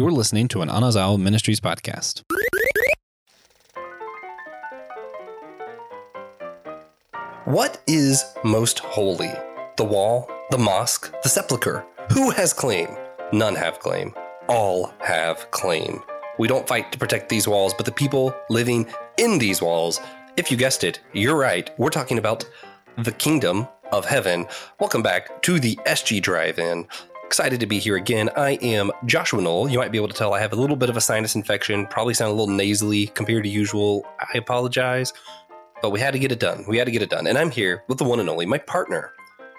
You're listening to an Anazao Ministries podcast. What is most holy? The wall, the mosque, the sepulchre? Who has claim? None have claim. All have claim. We don't fight to protect these walls, but the people living in these walls. If you guessed it, you're right. We're talking about the kingdom of heaven. Welcome back to the SG Drive In. Excited to be here again. I am Joshua Noel. You might be able to tell I have a little bit of a sinus infection, probably sound a little nasally compared to usual. I apologize, but we had to get it done. We had to get it done. And I'm here with the one and only, my partner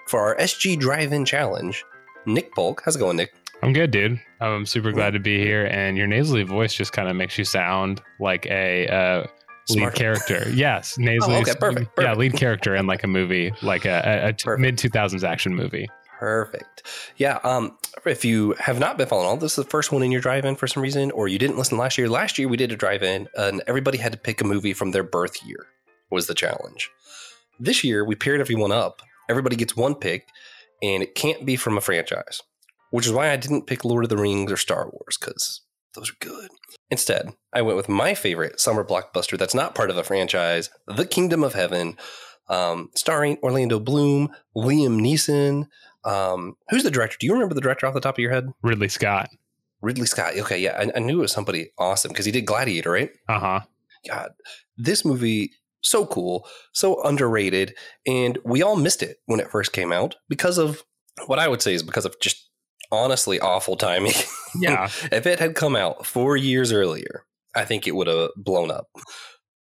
for our SG Drive In Challenge, Nick Polk. How's it going, Nick? I'm good, dude. I'm super glad to be here. And your nasally voice just kind of makes you sound like a uh, lead character. Yes, nasally. Oh, okay, perfect, Yeah, lead character in like a movie, like a, a Perfect. mid 2000s action movie. Perfect. Yeah. Um, if you have not been following all, this is the first one in your drive-in for some reason, or you didn't listen last year. Last year we did a drive-in, and everybody had to pick a movie from their birth year. Was the challenge. This year we paired everyone up. Everybody gets one pick, and it can't be from a franchise, which is why I didn't pick Lord of the Rings or Star Wars because those are good. Instead, I went with my favorite summer blockbuster that's not part of a franchise, The Kingdom of Heaven, um, starring Orlando Bloom, Liam Neeson. Um, who's the director? Do you remember the director off the top of your head? Ridley Scott. Ridley Scott. Okay, yeah, I, I knew it was somebody awesome because he did Gladiator, right? Uh huh. God, this movie so cool, so underrated, and we all missed it when it first came out because of what I would say is because of just honestly awful timing. Yeah. if it had come out four years earlier, I think it would have blown up.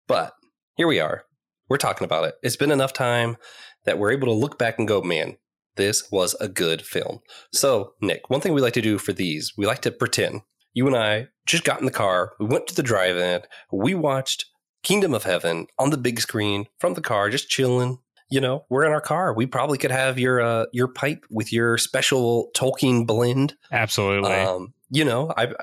But here we are. We're talking about it. It's been enough time that we're able to look back and go, man, this was a good film. So, Nick, one thing we like to do for these, we like to pretend you and I just got in the car, we went to the drive in, we watched Kingdom of Heaven on the big screen from the car, just chilling. You know, we're in our car. We probably could have your uh, your pipe with your special Tolkien blend Absolutely. um, you know, I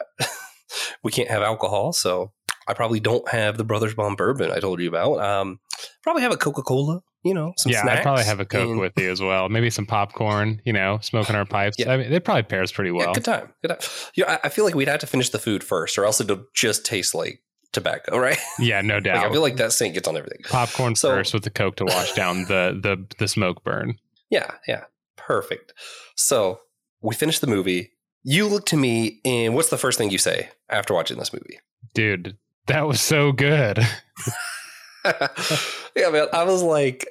we can't have alcohol, so I probably don't have the Brother's Bond bourbon I told you about. Um, probably have a Coca Cola. You know, some yeah, snacks. I'd probably have a Coke and- with you as well. Maybe some popcorn, you know, smoking our pipes. Yeah. I mean, it probably pairs pretty Yeah, well. good time. Good time. Yeah, I, I feel like we'd have to finish the food first, or else it'll just taste like tobacco, right? Yeah, no like, doubt. I feel like that scent gets on everything. popcorn So- first with the Coke to wash down the, the, the smoke burn. Yeah, yeah, perfect. So we finished the movie. You look to me, and what's the first thing you say after watching this movie? Dude, that was so good. yeah, man. I was like,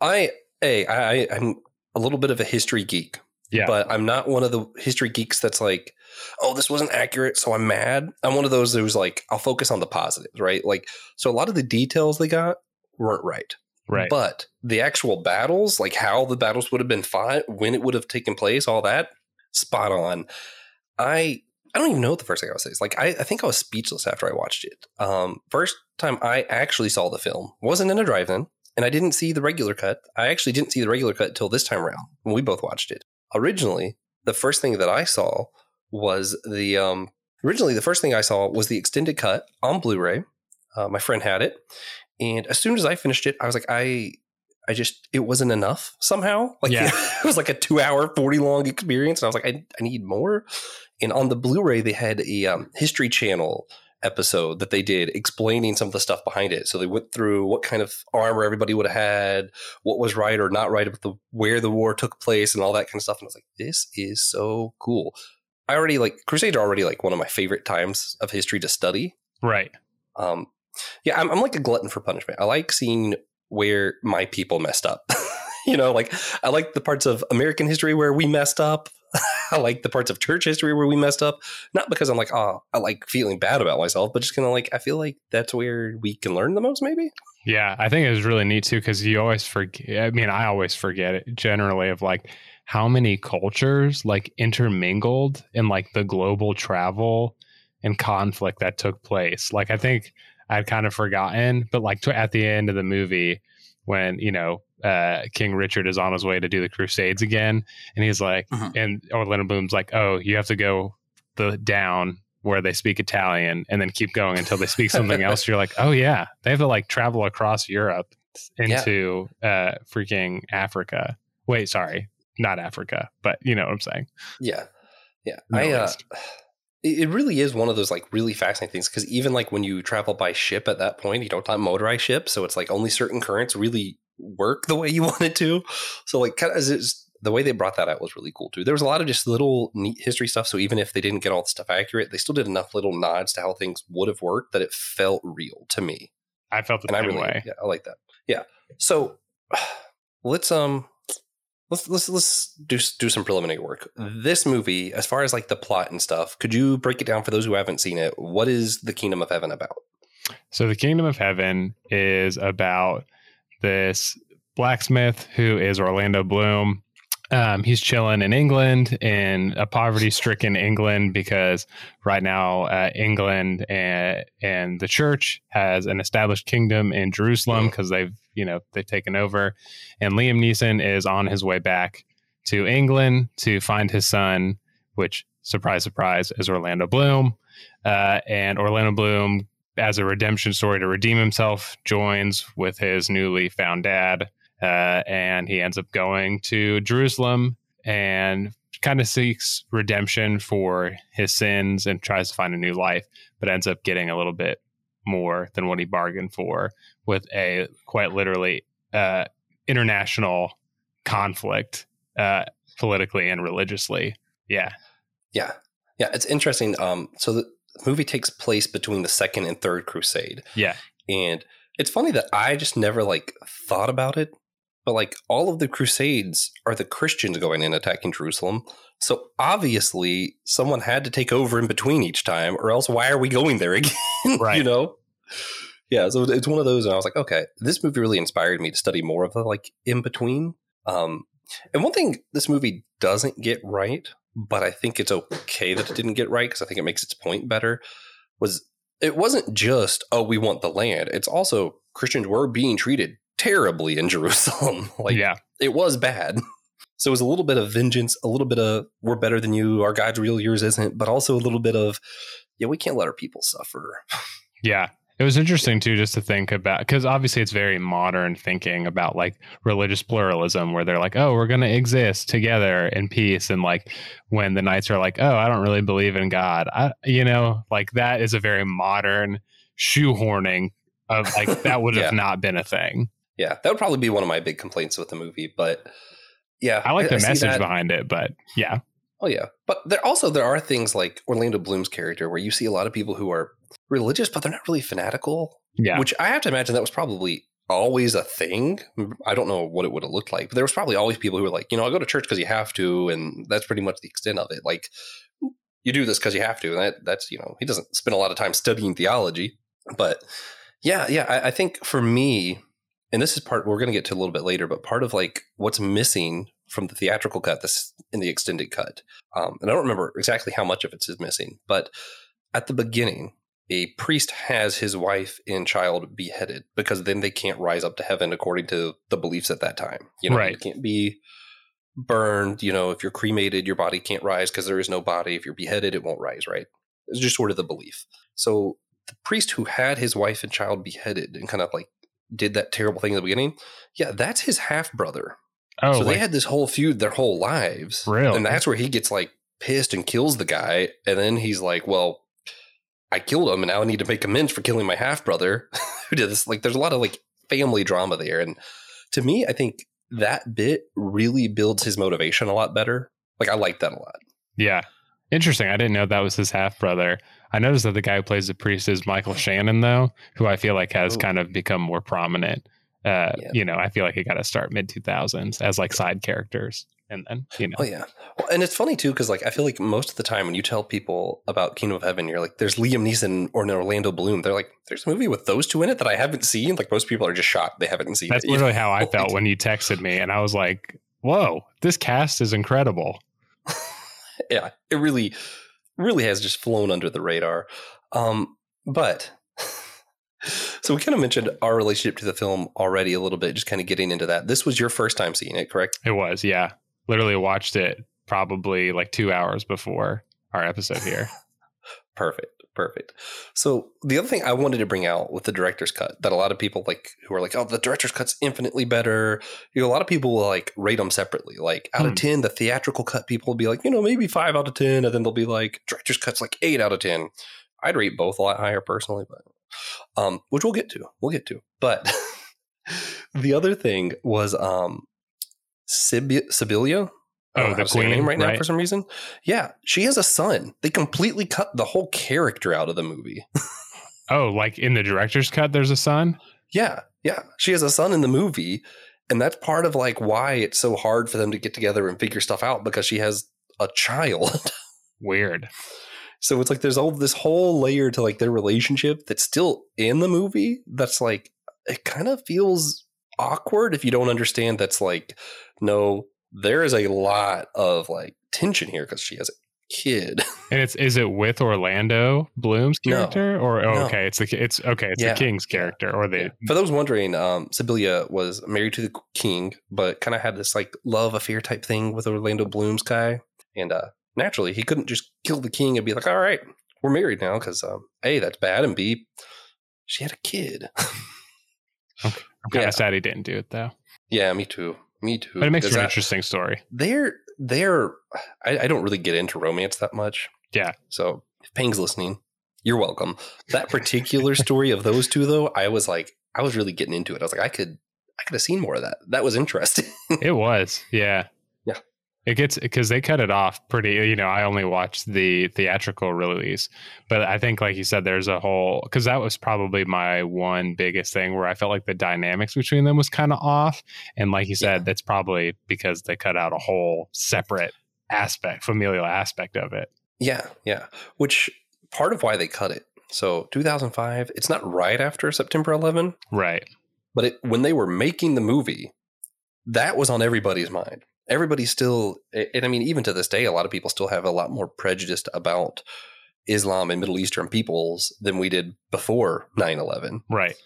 I, hey, I, I- I'm a little bit of a history geek, Yeah. but I'm not one of the history geeks that's like, oh, this wasn't accurate, so I'm mad. I'm one of those who's like, I'll focus on the positives, right? Like, so a lot of the details they got weren't right, right. but the actual battles, like how the battles would have been fought, when it would have taken place, all that, spot on. I I don't even know what the first thing I was. Is. Like I, I think I was speechless after I watched it. Um, first time I actually saw the film wasn't in a drive-in, and I didn't see the regular cut. I actually didn't see the regular cut till this time around when we both watched it. Originally, the first thing that I saw was the um, originally the first thing I saw was the extended cut on Blu-ray. Uh, my friend had it, and as soon as I finished it, I was like, I I just it wasn't enough somehow. Like Yeah. it was like a two hour, forty long experience, and I was like, I, I need more. And on the Blu-ray, they had a um, History Channel episode that they did explaining some of the stuff behind it. So they went through what kind of armor everybody would have had, what was right or not right about the where the war took place, and all that kind of stuff. And I was like, this is so cool. I already like Crusades are already like one of my favorite times of history to study. right. Um, yeah, I'm, I'm like a glutton for punishment. I like seeing where my people messed up. you know, like I like the parts of American history where we messed up. I like the parts of church history where we messed up. Not because I'm like, oh, I like feeling bad about myself, but just kind of like I feel like that's where we can learn the most, maybe. Yeah, I think it was really neat too because you always forget. I mean, I always forget it generally of like how many cultures like intermingled in like the global travel and conflict that took place. Like, I think I'd kind of forgotten, but like to, at the end of the movie, when you know uh, King Richard is on his way to do the Crusades again, and he's like, Mhm. and Orlando Bloom's like, "Oh, you have to go the down where they speak Italian, and then keep going until they speak something else." You're like, "Oh yeah, they have to like travel across Europe into uh, freaking Africa." Wait, sorry, not Africa, but you know what I'm saying. Yeah, yeah. Middle I uh. It really is one of those like really fascinating things because even like when you travel by ship at that point, you don't have motorized ship, so it's like only certain currents really work the way you want it to. So like kind of the way they brought that out was really cool too. There was a lot of just little neat history stuff. So even if they didn't get all the stuff accurate, they still did enough little nods to how things would have worked that it felt real to me. I felt the and same I really, way. yeah, I like that. Yeah. So let's um let's let's let's do do some preliminary work. This movie, as far as like the plot and stuff, could you break it down for those who haven't seen it? What is the Kingdom of Heaven about? So the Kingdom of Heaven is about this blacksmith who is Orlando Bloom. Um, he's chilling in England in a poverty-stricken England because right now uh, England and and the church has an established kingdom in Jerusalem because they've you know they've taken over, and Liam Neeson is on his way back to England to find his son, which surprise surprise is Orlando Bloom, uh, and Orlando Bloom as a redemption story to redeem himself joins with his newly found dad uh, and he ends up going to Jerusalem and kind of seeks redemption for his sins and tries to find a new life, but ends up getting a little bit more than what he bargained for with a quite literally uh, international conflict uh, politically and religiously. Yeah. Yeah. Yeah. It's interesting. Um, so the movie takes place between the second and third crusade. Yeah. And it's funny that I just never like thought about it but like all of the crusades are the Christians going in attacking Jerusalem. So obviously someone had to take over in between each time, or else why are we going there again? Right. you know? Yeah, so it's one of those, and I was like, okay, this movie really inspired me to study more of the like in between. Um, and one thing this movie doesn't get right, but I think it's okay that it didn't get right because I think it makes its point better. Was it wasn't just oh we want the land; it's also Christians were being treated terribly in Jerusalem. like, yeah. it was bad. So it was a little bit of vengeance, a little bit of we're better than you, our God's real, yours isn't, but also a little bit of yeah, we can't let our people suffer. Yeah. It was interesting too, just to think about because obviously it's very modern thinking about like religious pluralism, where they're like, "Oh, we're going to exist together in peace," and like when the knights are like, "Oh, I don't really believe in God," I, you know, like that is a very modern shoehorning of like that would have Yeah. not been a thing. Yeah, that would probably be one of my big complaints with the movie, but yeah, I like the see message behind it, but yeah, Oh yeah, but there also there are things like Orlando Bloom's character where you see a lot of people who are religious, but they're not really fanatical. yeah, Which I have to imagine that was probably always a thing. I don't know what it would have looked like, but there was probably always people who were like, you know, I go to church because you have to, and that's pretty much the extent of it. Like, you do this because you have to, and that, that's you know, he doesn't spend a lot of time studying theology, but yeah, yeah, I, I think for me, and this is part we're going to get to a little bit later, but part of like what's missing from the theatrical cut, this in the extended cut, um, and I don't remember exactly how much of it is missing, but at the beginning, a priest has his wife and child beheaded because then they can't rise up to heaven according to the beliefs at that time. You know, Right. you can't be burned. You know, if you're cremated, your body can't rise because there is no body. If you're beheaded, it won't rise. Right? It's just sort of the belief. So the priest who had his wife and child beheaded and kind of like did that terrible thing in the beginning, yeah, that's his half brother. oh, so they had this whole feud their whole lives. Really? And that's where he gets like pissed and kills the guy. And then he's like, well, I killed him and now I need to make amends for killing my half brother who did this. Like, there's a lot of like family drama there. And to me, I think that bit really builds his motivation a lot better. Like, I like that a lot. yeah, interesting. I didn't know that was his half brother. I noticed that the guy who plays the priest is Michael Shannon, though, who I feel like has Ooh. kind of become more prominent. Uh, Yeah. You know, I feel like he got to start mid 2000s as like side characters. And then, you know, Oh yeah, well, and it's funny too because like I feel like most of the time when you tell people about Kingdom of Heaven, you're like, "There's Liam Neeson or an Orlando Bloom." They're like, "There's a movie with those two in it that I haven't seen." Like most people are just shocked they haven't seen that's it. literally how I felt when you texted me. And I was like, whoa, this cast is incredible. yeah, it really, really has just flown under the radar. Um, but so we kind of mentioned our relationship to the film already a little bit, just kind of getting into that. This was your first time seeing it, correct? It was, yeah. Literally watched it probably like two hours before our episode here. Perfect. Perfect. So the other thing I wanted to bring out with the director's cut that a lot of people like who are like, oh, the director's cut's infinitely better. You know, a lot of people will like rate them separately. Like out Hmm. of ten, the theatrical cut people will be like, you know, maybe five out of ten, and then they'll be like, director's cut's like eight out of ten. I'd rate both a lot higher personally, but um, which we'll get to. We'll get to. But the other thing was um Sibi- Sibylla. Oh, the how to say her queen, name right, now for some reason. Yeah, she has a son. They completely cut the whole character out of the movie. Oh, like in the director's cut, there's a son. Yeah, yeah. She has a son in the movie, and that's part of like why it's so hard for them to get together and figure stuff out because she has a child. Weird. so it's like there's all this whole layer to like their relationship that's still in the movie. That's like it kind of feels awkward if you don't understand. That's like no, there is a lot of like tension here because she has a kid. And it's is it with Orlando Bloom's No. character or oh, No. okay, it's the it's okay, it's Yeah. the king's Yeah. character or the For those wondering, um, Sibylla was married to the king, but kind of had this like love affair type thing with Orlando Bloom's guy. And uh, naturally, he couldn't just kill the king and be like, all right, we're married now because um, A, that's bad. And B, she had a kid. okay. I'm kind of Yeah. sad he didn't do it though. yeah, me too. Me too. But it makes for an interesting story. They're, they're, I, I don't really get into romance that much. Yeah. So if Pang's listening, you're welcome. That particular story of those two, though, I was like, I was really getting into it. I was like, I could, I could have seen more of that. That was interesting. It was, yeah. It gets because they cut it off pretty. You know, I only watched the theatrical release, but I think, like you said, there's a whole because that was probably my one biggest thing where I felt like the dynamics between them was kind of off, and like you said, Yeah. that's probably because they cut out a whole separate aspect, familial aspect of it. Yeah, yeah. Which part of why they cut it. So 2005, it's not right after September 11, Right. but it, when they were making the movie, that was on everybody's mind. Everybody still, and I mean, even to this day, a lot of people still have a lot more prejudice about Islam and Middle Eastern peoples than we did before 9 11. Right.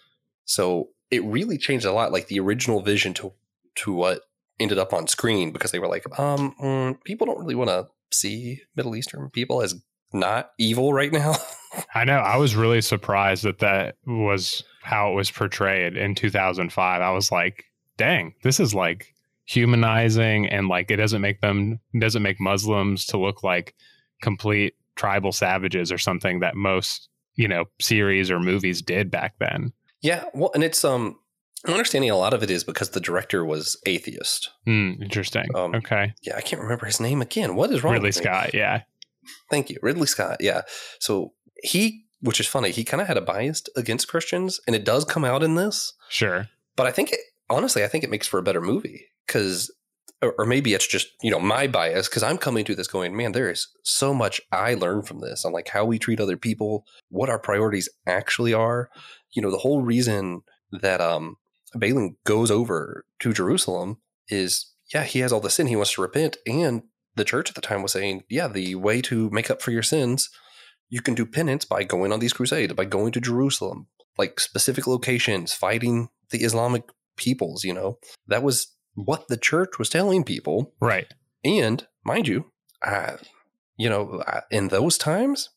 So it really changed a lot, like the original vision to to what ended up on screen, because they were like, um, mm, people don't really want to see Middle Eastern people as not evil right now. I know. I was really surprised that that was how it was portrayed in 2005. I was like, dang, this is like humanizing and like it doesn't make them doesn't make Muslims to look like complete tribal savages or something that most, you know, series or movies did back then. yeah, well, and it's um, I'm understanding a lot of it is because the director was atheist. Hmm, interesting. Um, okay. Yeah, I can't remember his name again. What is wrong? Ridley me? Scott, yeah. Thank you, Ridley Scott. Yeah, so he, which is funny, he kind of had a bias against Christians, and it does come out in this. Sure. but I think it, honestly, I think it makes for a better movie because, or, or maybe it's just you know my bias because I'm coming to this going, man, there is so much I learned from this on like how we treat other people, what our priorities actually are. You know, the whole reason that um Balian goes over to Jerusalem is yeah, he has all the sin, he wants to repent, and the church at the time was saying, yeah, the way to make up for your sins, you can do penance by going on these crusades, by going to Jerusalem, like specific locations, fighting the Islamic peoples, you know. That was what the church was telling people. Right. And mind you, I, you know, uh, in those times,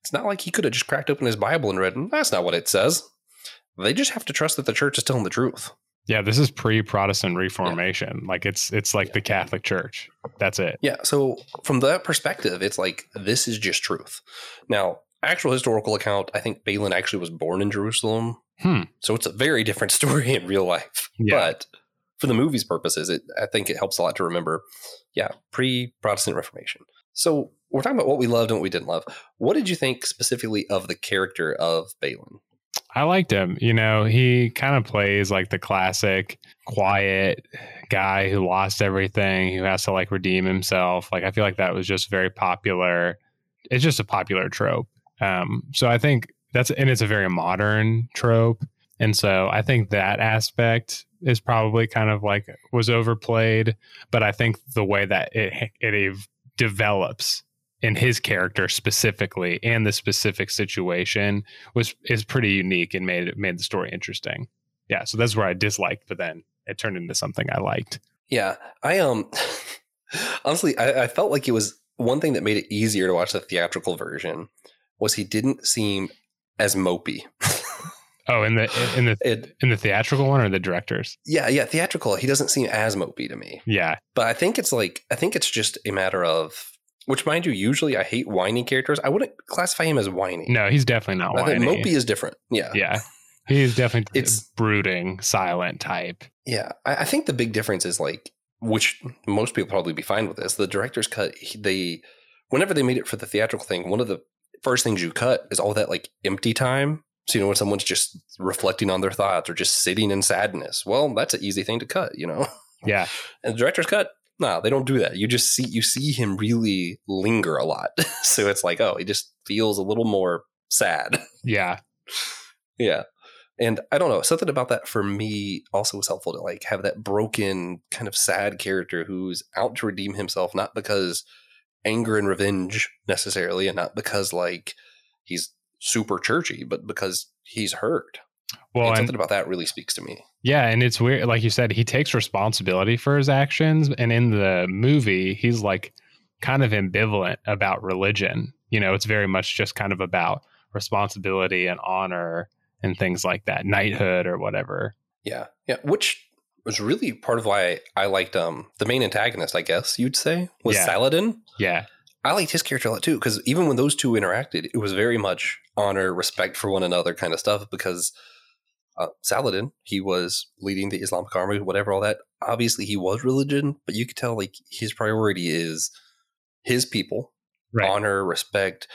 it's not like he could have just cracked open his Bible and read, that's not what it says. They just have to trust that the church is telling the truth. Yeah, this is pre-Protestant Reformation. Like it's it's like Yeah. the Catholic Church. That's it. Yeah. So from that perspective, it's like this is just truth. Now, actual historical account, I think Balian actually was born in Jerusalem. Hmm. So it's a very different story in real life. Yeah. But for the movie's purposes, it I think it helps a lot to remember. Yeah, pre-Protestant Reformation. So we're talking about what we loved and what we didn't love. What did you think specifically of the character of Balian? I liked him. You know, he kind of plays like the classic quiet guy who lost everything, who has to like redeem himself. Like I feel like that was just very popular. It's just a popular trope. Um, so I think that's and it's a very modern trope. And so I think that aspect is probably kind of like was overplayed, but I think the way that it it ev- develops in his character specifically and the specific situation was is pretty unique and made it made the story interesting. Yeah, so that's where I disliked, but then it turned into something I liked. Yeah, I um honestly, I, I felt like it was one thing that made it easier to watch the theatrical version was he didn't seem as mopey. Oh, in the in the It, in the theatrical one or the directors? yeah, yeah, theatrical. He doesn't seem as mopey to me. Yeah, But I think it's like I think it's just a matter of which, mind you, usually I hate whiny characters. I wouldn't classify him as whiny. no, he's definitely not whiny. mopey is different. Yeah, Yeah, he's definitely It's- brooding, silent type. yeah. I, I think the big difference is like, which most people probably be fine with this. The director's cut. he- They whenever they made it for the theatrical thing, one of the first things you cut is all that like empty time. So you know when someone's just reflecting on their thoughts or just sitting in sadness. Well, that's an easy thing to cut. You know. Yeah, And the director's cut, no, they don't do that. You just see you see him really linger a lot. so it's like, oh, he just feels a little more sad. yeah, yeah. And I don't know, something about that for me also was helpful to like have that broken kind of sad character who's out to redeem himself, not because anger and revenge necessarily, and not because like he's super churchy, but because he's hurt. Well, and and something about that really speaks to me. Yeah, and it's weird. Like you said, he takes responsibility for his actions. And in the movie, he's like kind of ambivalent about religion. You know, it's very much just kind of about responsibility and honor and things like that, knighthood or whatever. Yeah, yeah, which was really part of why I liked um the main antagonist. I guess you'd say was Yeah. Saladin. Yeah, I liked his character a lot too because even when those two interacted, it was very much honor, respect for one another kind of stuff. Because uh, Saladin, he was leading the Islamic army, whatever, all that. Obviously, he was religion, but you could tell like his priority is his people, right. honor, respect,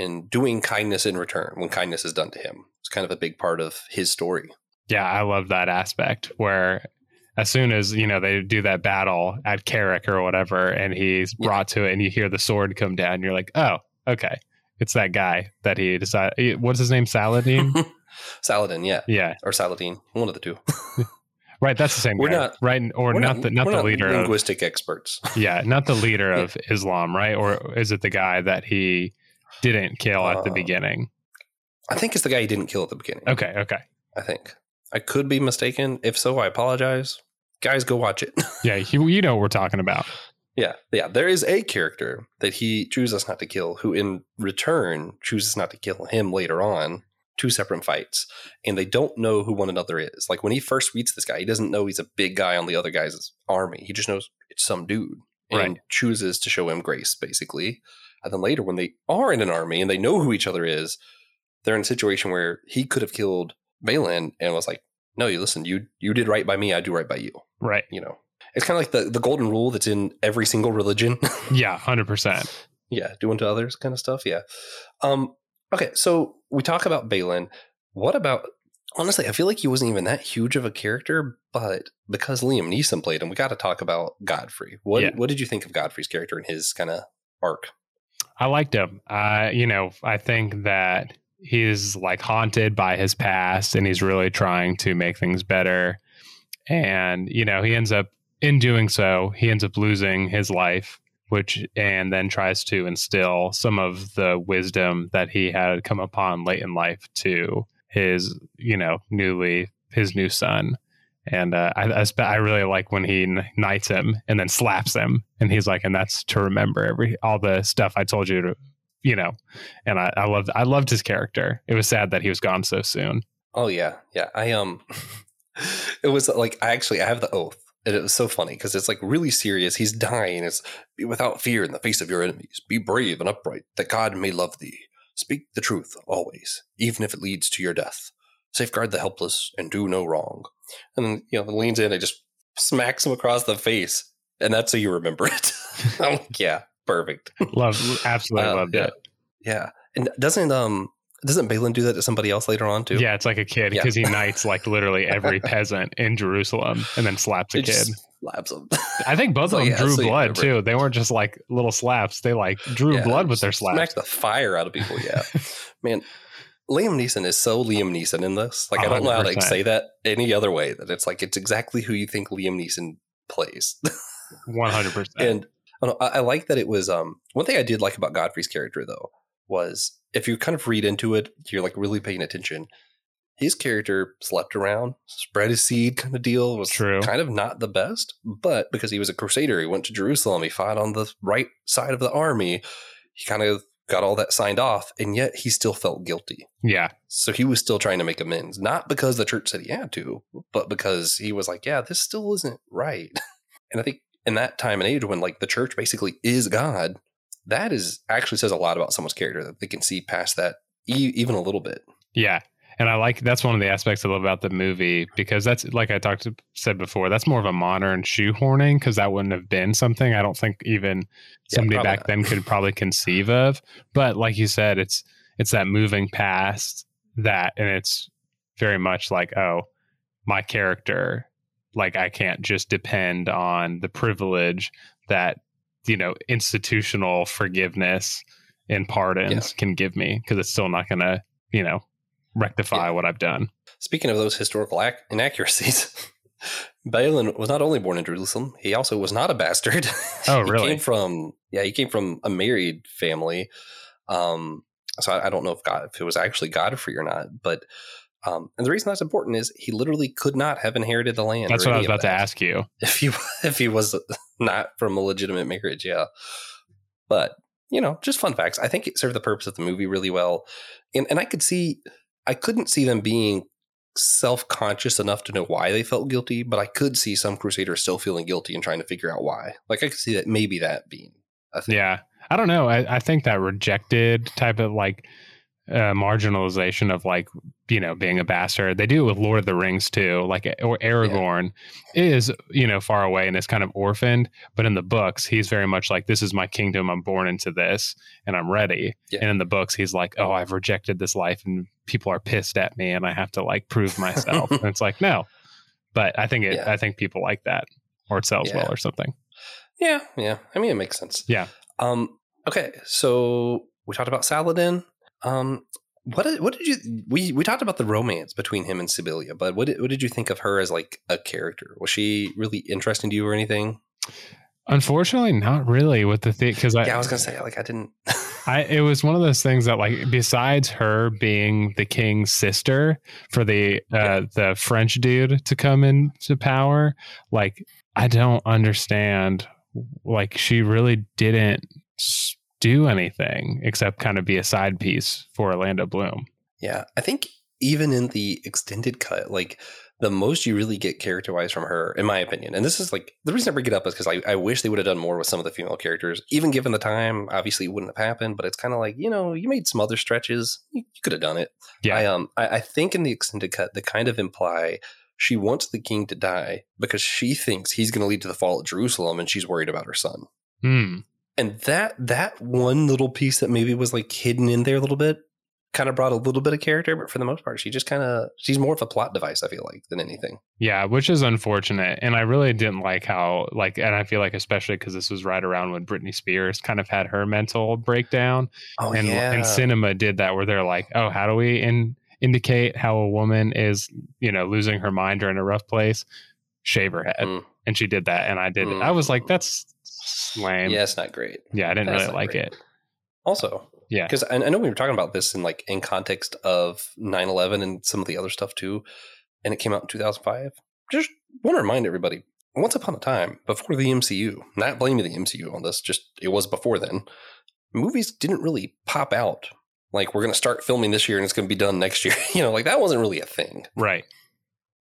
and doing kindness in return when kindness is done to him. It's kind of a big part of his story. Yeah, I love that aspect where as soon as, you know, they do that battle at Kerak or whatever, and he's Yeah. brought to it and you hear the sword come down, you're like, oh, okay. It's that guy that he decided. What's his name? Saladin? Saladin, yeah, yeah. or Saladin, one of the two. Right, that's the same We're guy, not- right? Or We're not, the not the leader of linguistic experts. yeah, not the leader Yeah. of Islam, right? Or is it the guy that he didn't kill at the Uh, beginning? I think it's the guy he didn't kill at the beginning. Okay, okay, I think. I could be mistaken. If so, I apologize. Guys, go watch it. yeah, you, you know what we're talking about. yeah, yeah. There is a character that he chooses not to kill, who in return chooses not to kill him later on. Two separate fights, and they don't know who one another is. Like when he first meets this guy, he doesn't know he's a big guy on the other guy's army. He just knows it's some dude, and Right. chooses to show him grace, basically. And then later, when they are in an army and they know who each other is, they're in a situation where he could have killed Balian and was like, "No, you listen. You you did right by me. I do right by you." Right. You know, it's kind of like the the golden rule that's in every single religion. Yeah, hundred percent. yeah, do unto others kind of stuff. Yeah. Um. Okay, so we talk about Balian. What about? Honestly, I feel like he wasn't even that huge of a character, but because Liam Neeson played him, we got to talk about Godfrey. What Yeah. What did you think of Godfrey's character and his kind of arc? I liked him. Uh, you know, I think that he's like haunted by his past and he's really trying to make things better. And, you know, he ends up in doing so, he ends up losing his life, which and then tries to instill some of the wisdom that he had come upon late in life to his, you know, newly his new son. And uh, I, I, really like when he knights him and then slaps him, and he's like, "And that's to remember every all the stuff I told you to, you know." And I, I loved I loved his character. It was sad that he was gone so soon. Oh yeah, yeah. I um, it was like I actually I have the oath, and it was so funny because it's like really serious. He's dying. It's be without fear in the face of your enemies. Be brave and upright, that God may love thee. Speak the truth always, even if it leads to your death. Safeguard the helpless and do no wrong. And then you know, leans in and just smacks him across the face, and that's how you remember it. I'm like, yeah, perfect. Love, absolutely Uh, loved yeah. it. Yeah, and doesn't um doesn't Balian do that to somebody else later on too? Yeah, it's like a kid Yeah. because he knights like literally every peasant in Jerusalem and then slaps a It kid. slaps him. I think both So, of them yeah, drew so blood too. They weren't just like little slaps; they like drew Yeah, blood with their slaps. Smacked the fire out of people. Yeah, man. Liam Neeson is so Liam Neeson in this. Like I don't know how to like, say that any other way. That it's like it's exactly who you think Liam Neeson plays. One hundred percent. and I, don't know, I, I like that it was. Um, one thing I did like about Godfrey's character though was if you kind of read into it, you're like really paying attention. His character slept around, spread his seed, kind of deal was True. kind of not the best. But because he was a crusader, he went to Jerusalem, he fought on the right side of the army. He kind of got all that signed off, and yet he still felt guilty. Yeah. So he was still trying to make amends, not because the church said he had to, but because he was like, yeah, this still isn't right. and I think in that time and age when like the church basically is God, that is actually says a lot about someone's character that they can see past that e- even a little bit. Yeah. And I like that's one of the aspects I love about the movie because that's like I talked to, said before that's more of a modern shoehorning because that wouldn't have been something I don't think even somebody probably back not. then could probably conceive of. But like you said, it's it's that moving past that, and it's very much like oh, my character, like I can't just depend on the privilege that you know institutional forgiveness and pardons can give me because it's still not going to you know rectify Yeah. what I've done. Speaking of those historical ac- inaccuracies, Balian was not only born in Jerusalem, he also was not a bastard. Oh, really. he really? came from yeah, he came from a married family. Um, so I, I don't know if God if it was actually Godfrey or not, but um, and the reason that's important is he literally could not have inherited the land. That's what I was about to ask you. if he if he was not from a legitimate marriage, yeah. But you know, just fun facts. I think it served the purpose of the movie really well, and and I could see, I couldn't see them being self conscious enough to know why they felt guilty, but I could see some crusaders still feeling guilty and trying to figure out why. Like I could see that maybe that being a thing. Yeah. I don't know. I, I think that rejected type of like uh, marginalization of like, you know, being a bastard. They do it with Lord of the Rings too. Like, or Aragorn is, you know, far away and is kind of orphaned. But in the books, he's very much like, this is my kingdom. I'm born into this and I'm ready. Yeah. And in the books, he's like, oh, I've rejected this life and people are pissed at me and I have to like prove myself. and it's like, no. But I think it, Yeah. I think people like that or it sells Yeah. well or something. Yeah, yeah. I mean, it makes sense. Yeah. Um. Okay, so we talked about Saladin. Um. What did, what did you we we talked about the romance between him and Sibylla, but what did, what did you think of her as like a character? Was she really interesting to you or anything? Unfortunately, not really with the thing because I, yeah, I was gonna say like I didn't. I it was one of those things that like besides her being the king's sister for the uh the French dude to come into power, like I don't understand like she really didn't do anything except kind of be a side piece for Orlando Bloom. yeah, I think even in the extended cut, like the most you really get character wise from her, in my opinion, and this is like the reason I bring it up is because I, I wish they would have done more with some of the female characters. Even given the time, obviously it wouldn't have happened, but it's kind of like you know you made some other stretches, you, you could have done it. Yeah. I um I, I think in the extended cut they kind of imply she wants the king to die because she thinks he's going to lead to the fall of Jerusalem, and she's worried about her son. Hmm. And that that one little piece that maybe was like hidden in there a little bit kind of brought a little bit of character, but for the most part, she just kind of she's more of a plot device. I feel like than anything. Yeah, which is unfortunate. And I really didn't like how, like, and I feel like, especially because this was right around when Britney Spears kind of had her mental breakdown. Oh and, and cinema did that where they're like, oh, how do we in, indicate how a woman is, you know, losing her mind or in a rough place? Shave her head. Mm. And she did that. And I did it. I was like, Mm. that's lame. yeah, it's not great. Yeah, I didn't That's really like great. it. Also, Yeah. because I, I know we were talking about this in like in context of 9-11 and some of the other stuff too, and it came out in 2005. Just want to remind everybody, once upon a time, before the MCU, not blaming the MCU on this, just it was before then, movies didn't really pop out. Like we're going to start filming this year and it's going to be done next year. you know, like that wasn't really a thing. Right.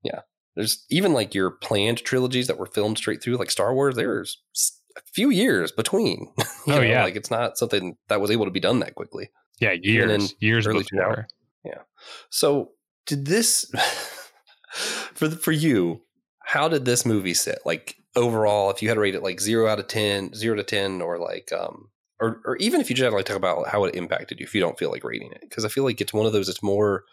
Yeah, there's even like your planned trilogies that were filmed straight through, like Star Wars. There's few years between. Oh, know, yeah. like it's not something that was able to be done that quickly. Yeah. Years. Years early before. So, did this for the, for you? How did this movie sit? Like overall, if you had to rate it like zero out of 10, 0 to ten, or like um, or or even if you just had to like talk about how it impacted you, if you don't feel like rating it, because I feel like it's one of those. It's more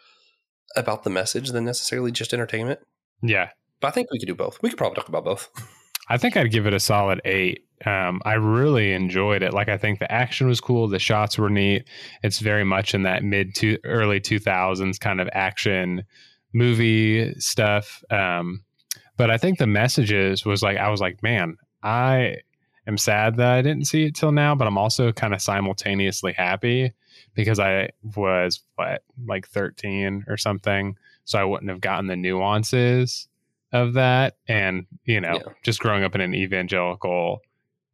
about the message than necessarily just entertainment. Yeah. But I think we could do both. We could probably talk about both. I think I'd give it a solid eight. Um, I really enjoyed it. Like I think the action was cool, the shots were neat. It's very much in that mid to early two thousands kind of action movie stuff. Um, but I think the messages was like I was like, man, I am sad that I didn't see it till now, but I'm also kind of simultaneously happy because I was what like 13 or something, so I wouldn't have gotten the nuances of that and you know Yeah. just growing up in an evangelical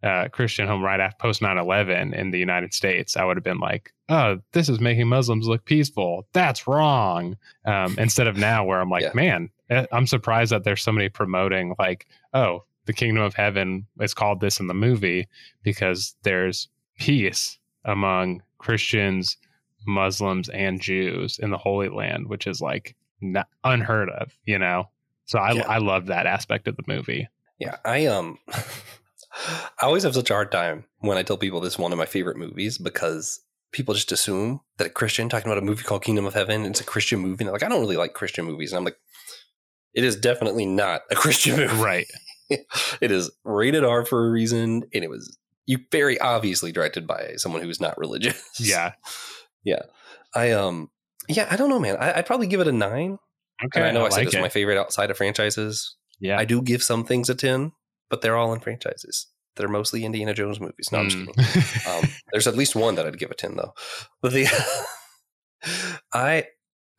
uh, Christian home right after post 9 11 in the United States, I would have been like, oh, this is making Muslims look peaceful. That's wrong. Um, instead of now, where I'm like, Yeah. man, eh, I'm surprised that there's somebody promoting, like, oh, the kingdom of heaven is called this in the movie because there's peace among Christians, Muslims, and Jews in the Holy Land, which is like not unheard of, you know? So I, Yeah. I love that aspect of the movie. Yeah, I um I always have such a hard time when I tell people this is one of my favorite movies because people just assume that a Christian talking about a movie called Kingdom of Heaven, it's a Christian movie. And they're like, I don't really like Christian movies. And I'm like, it is definitely not a Christian movie. Right. it is rated R for a reason, and it was you very obviously directed by someone who is not religious. Yeah. Yeah. I um yeah, I don't know, man. I, I'd probably give it a nine. Okay. and I know I, said like this is my favorite outside of franchises. yeah. I do give some things a 10, but they're all in franchises. They're mostly Indiana Jones movies. No, I'm just Mm. kidding. Um, there's at least one that I'd give a 10 though. But the I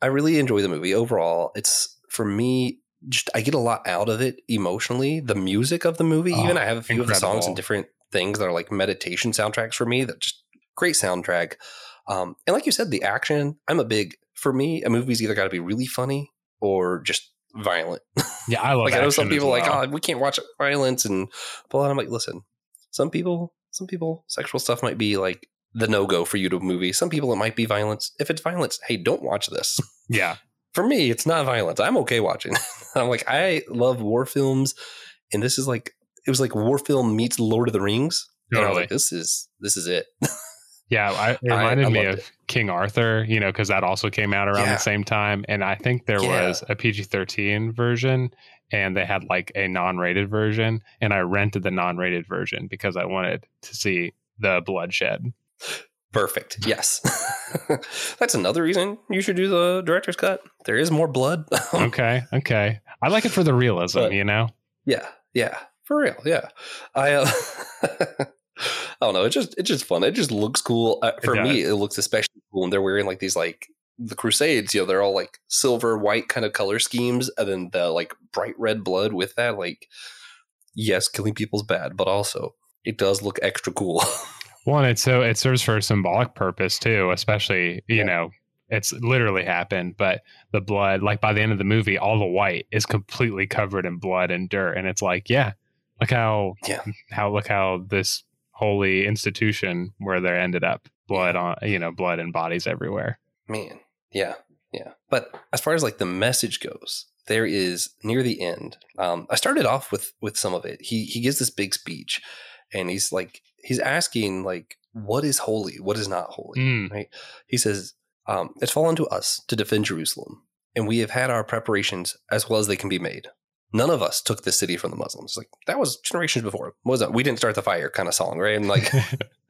I really enjoy the movie overall. It's for me just I get a lot out of it emotionally. The music of the movie, even Oh, I have a few of the songs and different things that are like meditation soundtracks for me that just great soundtrack. Um, and like you said, the action, I'm a big for me, a movie's either got to be really funny or just violent. yeah, I love like I know some people like, oh, we can't watch violence and but I'm like, listen, some people, some people, sexual stuff might be like the no go for you to a movie. Some people it might be violence. If it's violence, hey, don't watch this. Yeah. for me, it's not violence. I'm okay watching. I'm like, I love war films, and this is like it was like war film meets Lord of the Rings. And I was like, this is this is it. Yeah, I, it reminded I me loved of King Arthur, you know, because that also came out around Yeah. the same time. And I think there Yeah. was a PG 13 version and they had like a non rated version. And I rented the non rated version because I wanted to see the bloodshed. Perfect. Yes. That's another reason you should do the director's cut. There is more blood. Okay. Okay. I like it for the realism, But- you know? Yeah, yeah, for real. Yeah, I. Uh, I don't know. It's just it's just fun. It just looks cool. Uh, for me, it looks especially cool when they're wearing like these like the Crusades. You know, they're all like silver, white kind of color schemes, and then the like bright red blood with that. Like, yes, killing people's bad, but also it does look extra cool. One, it's so it serves for a symbolic purpose too, especially, you Yeah. know, it's literally happened, but the blood, like by the end of the movie, all the white is completely covered in blood and dirt. And it's like, yeah, look how, Yeah. how, look how this holy institution where they ended up blood on, you know, blood and bodies everywhere. Man, yeah, yeah. But as far as like the message goes, there is near the end. Um, I started off with with some of it. He he gives this big speech, and he's like he's asking like, what is holy, what is not holy, Mm. right? He says, um, "It's fallen to us to defend Jerusalem, and we have had our preparations as well as they can be made." None of us took the city from the Muslims. Like that was generations before. What was that? We didn't start the fire kind of song, right? And like,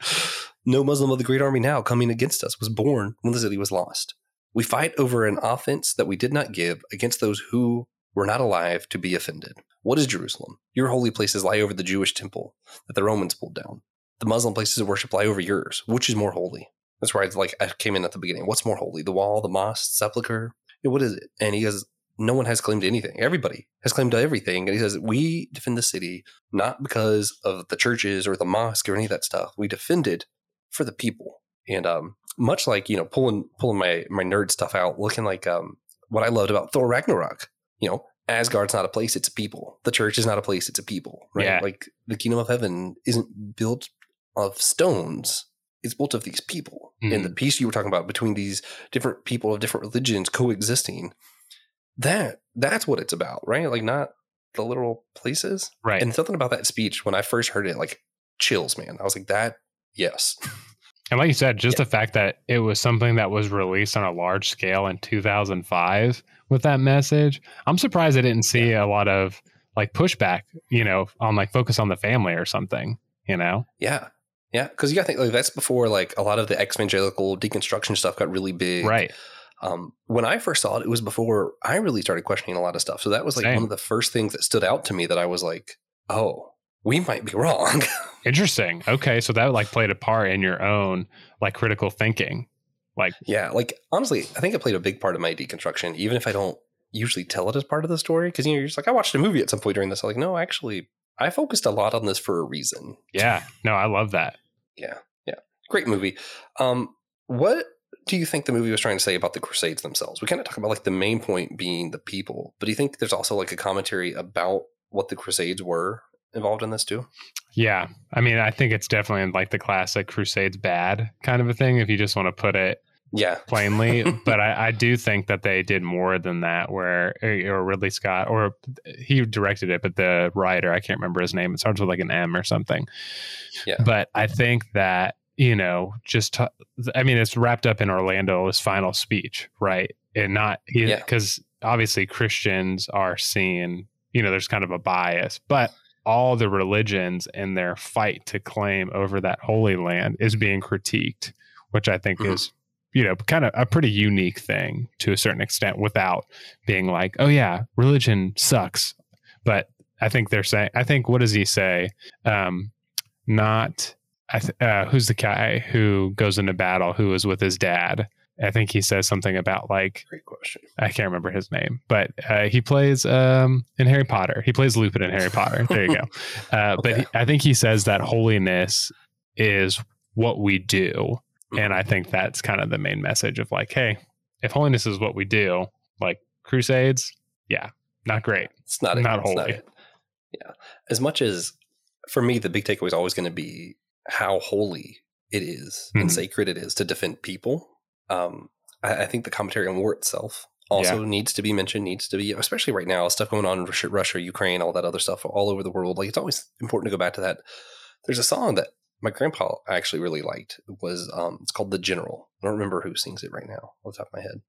no Muslim of the great army now coming against us was born when the city was lost. We fight over an offense that we did not give against those who were not alive to be offended. What is Jerusalem? Your holy places lie over the Jewish temple that the Romans pulled down. The Muslim places of worship lie over yours. Which is more holy? That's where I like I came in at the beginning. What's more holy? The wall, the mosque, sepulcher? What is it? And he goes, No one has claimed anything. Everybody has claimed everything. And he says, We defend the city not because of the churches or the mosque or any of that stuff. We defend it for the people. And um, much like you know, pulling pulling my my nerd stuff out, looking like um, what I loved about Thor Ragnarok. You know, Asgard's not a place; it's a people. The church is not a place; it's a people. Right? Yeah. Like the kingdom of heaven isn't built of stones; it's built of these people. And the peace you were talking about between these different people of different religions coexisting. That that's what it's about, right? Like not the literal places. Right. And something about that speech when I first heard it, like chills, man. I was like, that, yes. And like you said, just the fact that it was something that was released on a large scale in 2005 with that message, I'm surprised I didn't see a lot of like pushback, you know, on like focus on the family or something, you know? Yeah. Yeah. Cause you gotta think like that's before like a lot of the evangelical deconstruction stuff got really big. Right. Um, when I first saw it, it was before I really started questioning a lot of stuff. So that was like Same. one of the first things that stood out to me that I was like, oh, we might be wrong. Interesting. Okay. So that like played a part in your own like critical thinking. Like, yeah. Like honestly, I think it played a big part of my deconstruction, even if I don't usually tell it as part of the story. Cause you know, you're just like, I watched a movie at some point during this. I'm like, no, actually, I focused a lot on this for a reason. Yeah. No, I love that. Yeah, yeah, great movie. Um, what do you think the movie was trying to say about the Crusades themselves? We kind of talk about like the main point being the people, but do you think there's also like a commentary about what the Crusades were involved in this too? Yeah. I mean, I think it's definitely like the classic Crusades bad kind of a thing, if you just want to put it Yeah, plainly. but I, I do think that they did more than that, where, or Ridley Scott, or he directed it, but the writer, I can't remember his name. It starts with like an M or something. Yeah. But I think that, you know, just, t- I mean, it's wrapped up in Orlando's final speech, right? And not, Yeah. because obviously Christians are seen, you know, there's kind of a bias, but all the religions in their fight to claim over that holy land is being critiqued, which I think Mhm. is, you know, kind of a pretty unique thing to a certain extent without being like, oh, yeah, religion sucks. But I think they're saying, I think, what does he say? Um, not, th- uh, who's the guy who goes into battle who was with his dad? I think he says something about like great question. I can't remember his name, but uh, he plays um, in Harry Potter. He plays Lupin in Harry Potter. There you go. Uh, But he, I think he says that holiness is what we do, and I think that's kind of the main message of like, hey, if holiness is what we do, like Crusades, yeah, not great. It's not it. Not holy. it. Yeah, as much as for me, the big takeaway is always going to be how holy it is and Mhm. sacred it is to defend people. Um, I, I think the commentary on war itself also needs to be mentioned. Needs to be, especially right now, stuff going on in Russia, Russia, Ukraine, all that other stuff all over the world. Like it's always important to go back to that. There's a song that my grandpa actually really liked. It was um, it's called "The General." I don't remember who sings it right now off the top of my head,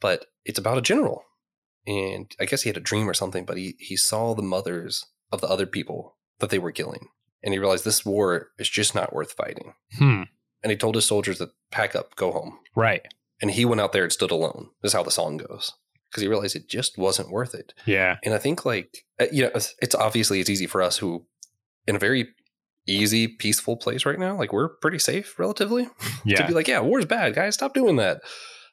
but it's about a general and I guess he had a dream or something, but he he saw the mothers of the other people that they were killing, and he realized this war is just not worth fighting. Hmm. And he told his soldiers to pack up, go home, Right. and he went out there and stood alone. This is how the song goes because he realized it just wasn't worth it. Yeah. And I think like uh, you know, it's, it's obviously it's easy for us who in a very easy, peaceful place right now, like we're pretty safe relatively yeah. to be like, yeah, war's bad, guys, stop doing that.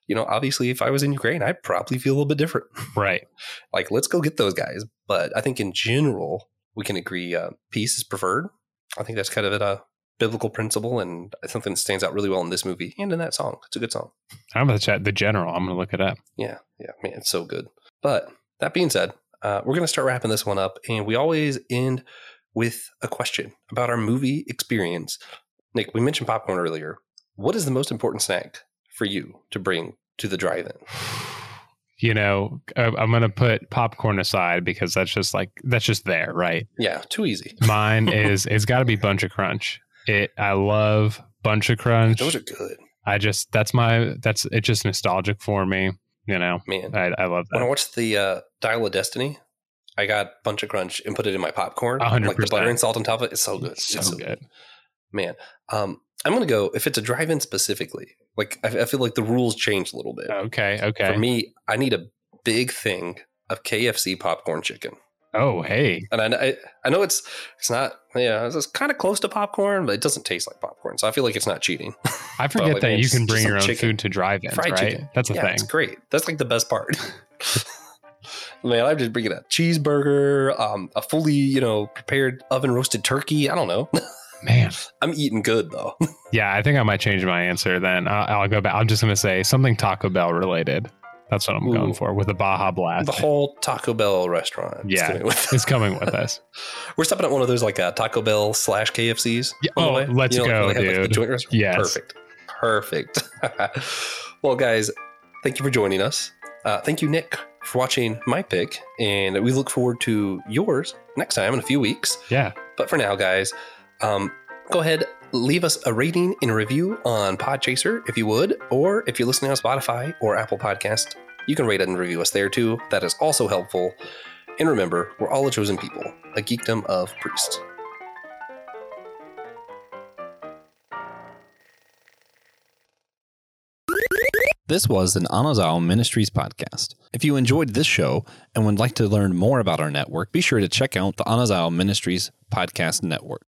You know, obviously, if I was in Ukraine, I'd probably feel a little bit different Right. like let's go get those guys but i think in general we can agree uh, peace is preferred. I think that's kind of a biblical principle and something that stands out really well in this movie and in that song. It's a good song. I'm gonna chat the general. I'm gonna look it up. yeah yeah man it's so good. But that being said uh, we're going to start wrapping this one up and we always end with a question about our movie experience. Nick we mentioned popcorn earlier. What is the most important snack for you to bring to the drive-in You know, I- I'm gonna put popcorn aside because that's just like that's just there, right? yeah too easy Mine is it's got to be Buncha Crunch. It I love Buncha Crunch. those are good I just that's my that's it's just nostalgic for me. You know, man I, I love that. When I watched the uh, Dial of Destiny, I got Buncha Crunch and put it in my popcorn. A hundred Like the butter and salt on top of it. It's so good. It's It's so good. Man, um, I'm going to go, if it's a drive in specifically, like I, I feel like the rules changed a little bit. Okay, okay. For me, I need a big thing of KFC popcorn chicken. oh, hey, And I, I, I know it's it's not, yeah, it's kind of close to popcorn, but it doesn't taste like popcorn. So I feel like it's not cheating. I forget like, that man, you can bring your own chicken. food to drive-ins, Fried right? chicken. That's a yeah, thing. it's great. That's like the best part. Man, I'm just bringing a cheeseburger, um, a fully, you know, prepared oven roasted turkey. I don't know. Man, I'm eating good though. yeah, I think I might change my answer. Then I'll, I'll go back. I'm just gonna say something Taco Bell related. That's what I'm Ooh. going for with the Baja Blast. the whole Taco Bell restaurant. is Yeah. coming with- it's coming with us. We're stopping at one of those like uh, Taco Bell slash KFCs. Yeah, oh, let's like, go, where they have, like, dude. joint restaurant? Yes. Perfect. Perfect. well, guys, thank you for joining us. Uh, thank you, Nick, for watching my pick, and we look forward to yours next time in a few weeks. Yeah. But for now, guys, um, go ahead, leave us a rating and review on Podchaser if you would, or if you're listening on Spotify or Apple Podcast, you can rate and review us there too. That is also helpful. And remember, we're all a chosen people, a geekdom of priests. This was an Anazao Ministries podcast. If you enjoyed this show and would like to learn more about our network, be sure to check out the Anazao Ministries podcast network.